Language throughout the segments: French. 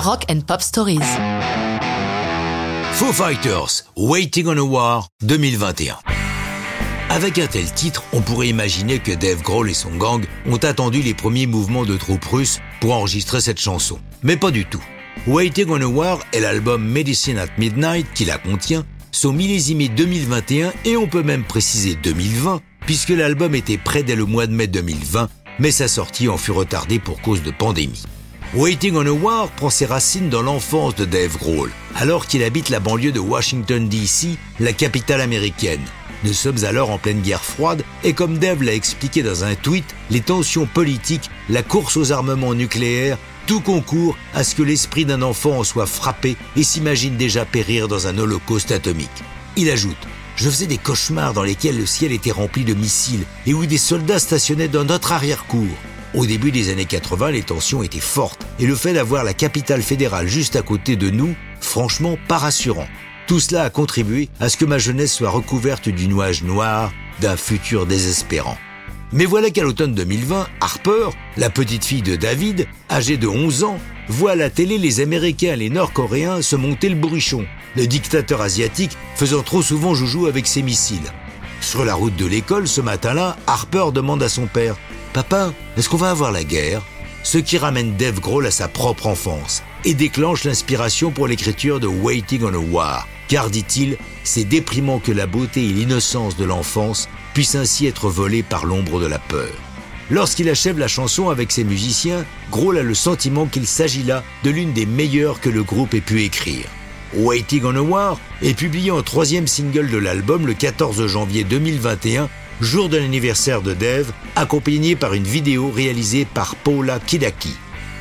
Rock and Pop Stories. Foo Fighters, Waiting on a War 2021. Avec un tel titre, on pourrait imaginer que Dave Grohl et son gang ont attendu les premiers mouvements de troupes russes pour enregistrer cette chanson. Mais pas du tout. Waiting on a War et l'album Medicine at Midnight qui la contient sont millésimés 2021 et on peut même préciser 2020 puisque l'album était prêt dès le mois de mai 2020 mais sa sortie en fut retardée pour cause de pandémie. Waiting on a War prend ses racines dans l'enfance de Dave Grohl, alors qu'il habite la banlieue de Washington DC, la capitale américaine. Nous sommes alors en pleine guerre froide et comme Dave l'a expliqué dans un tweet, les tensions politiques, la course aux armements nucléaires, tout concourt à ce que l'esprit d'un enfant en soit frappé et s'imagine déjà périr dans un holocauste atomique. Il ajoute Je faisais des cauchemars dans lesquels le ciel était rempli de missiles et où des soldats stationnaient dans notre arrière-cour. Au début des années 80, les tensions étaient fortes et le fait d'avoir la capitale fédérale juste à côté de nous, franchement pas rassurant. Tout cela a contribué à ce que ma jeunesse soit recouverte du nuage noir d'un futur désespérant. Mais voilà qu'à l'automne 2020, Harper, la petite fille de David, âgée de 11 ans, voit à la télé les Américains et les Nord-Coréens se monter le bourrichon, le dictateur asiatique faisant trop souvent joujou avec ses missiles. Sur la route de l'école, ce matin-là, Harper demande à son père Papa, est-ce qu'on va avoir la guerre? Ce qui ramène Dave Grohl à sa propre enfance et déclenche l'inspiration pour l'écriture de Waiting on a War. Car, dit-il, c'est déprimant que la beauté et l'innocence de l'enfance puissent ainsi être volées par l'ombre de la peur. Lorsqu'il achève la chanson avec ses musiciens, Grohl a le sentiment qu'il s'agit là de l'une des meilleures que le groupe ait pu écrire. Waiting on a War est publié en troisième single de l'album le 14 janvier 2021 jour de l'anniversaire de Dave, accompagné par une vidéo réalisée par Paula Kidaki.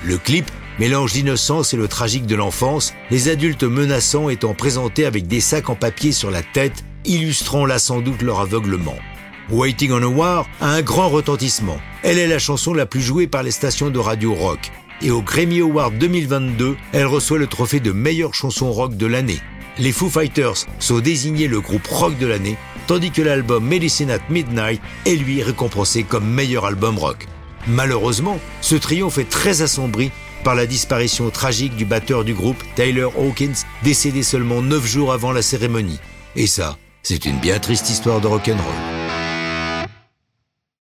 Le clip mélange l'innocence et le tragique de l'enfance, les adultes menaçants étant présentés avec des sacs en papier sur la tête, illustrant là sans doute leur aveuglement. Waiting on a War a un grand retentissement. Elle est la chanson la plus jouée par les stations de radio rock. Et au Grammy Award 2022, elle reçoit le trophée de meilleure chanson rock de l'année. Les Foo Fighters sont désignés le groupe rock de l'année tandis que l'album Medicine at Midnight est lui récompensé comme meilleur album rock. Malheureusement, ce triomphe est très assombri par la disparition tragique du batteur du groupe, Taylor Hawkins, décédé seulement 9 jours avant la cérémonie. Et ça, c'est une bien triste histoire de rock'n'roll.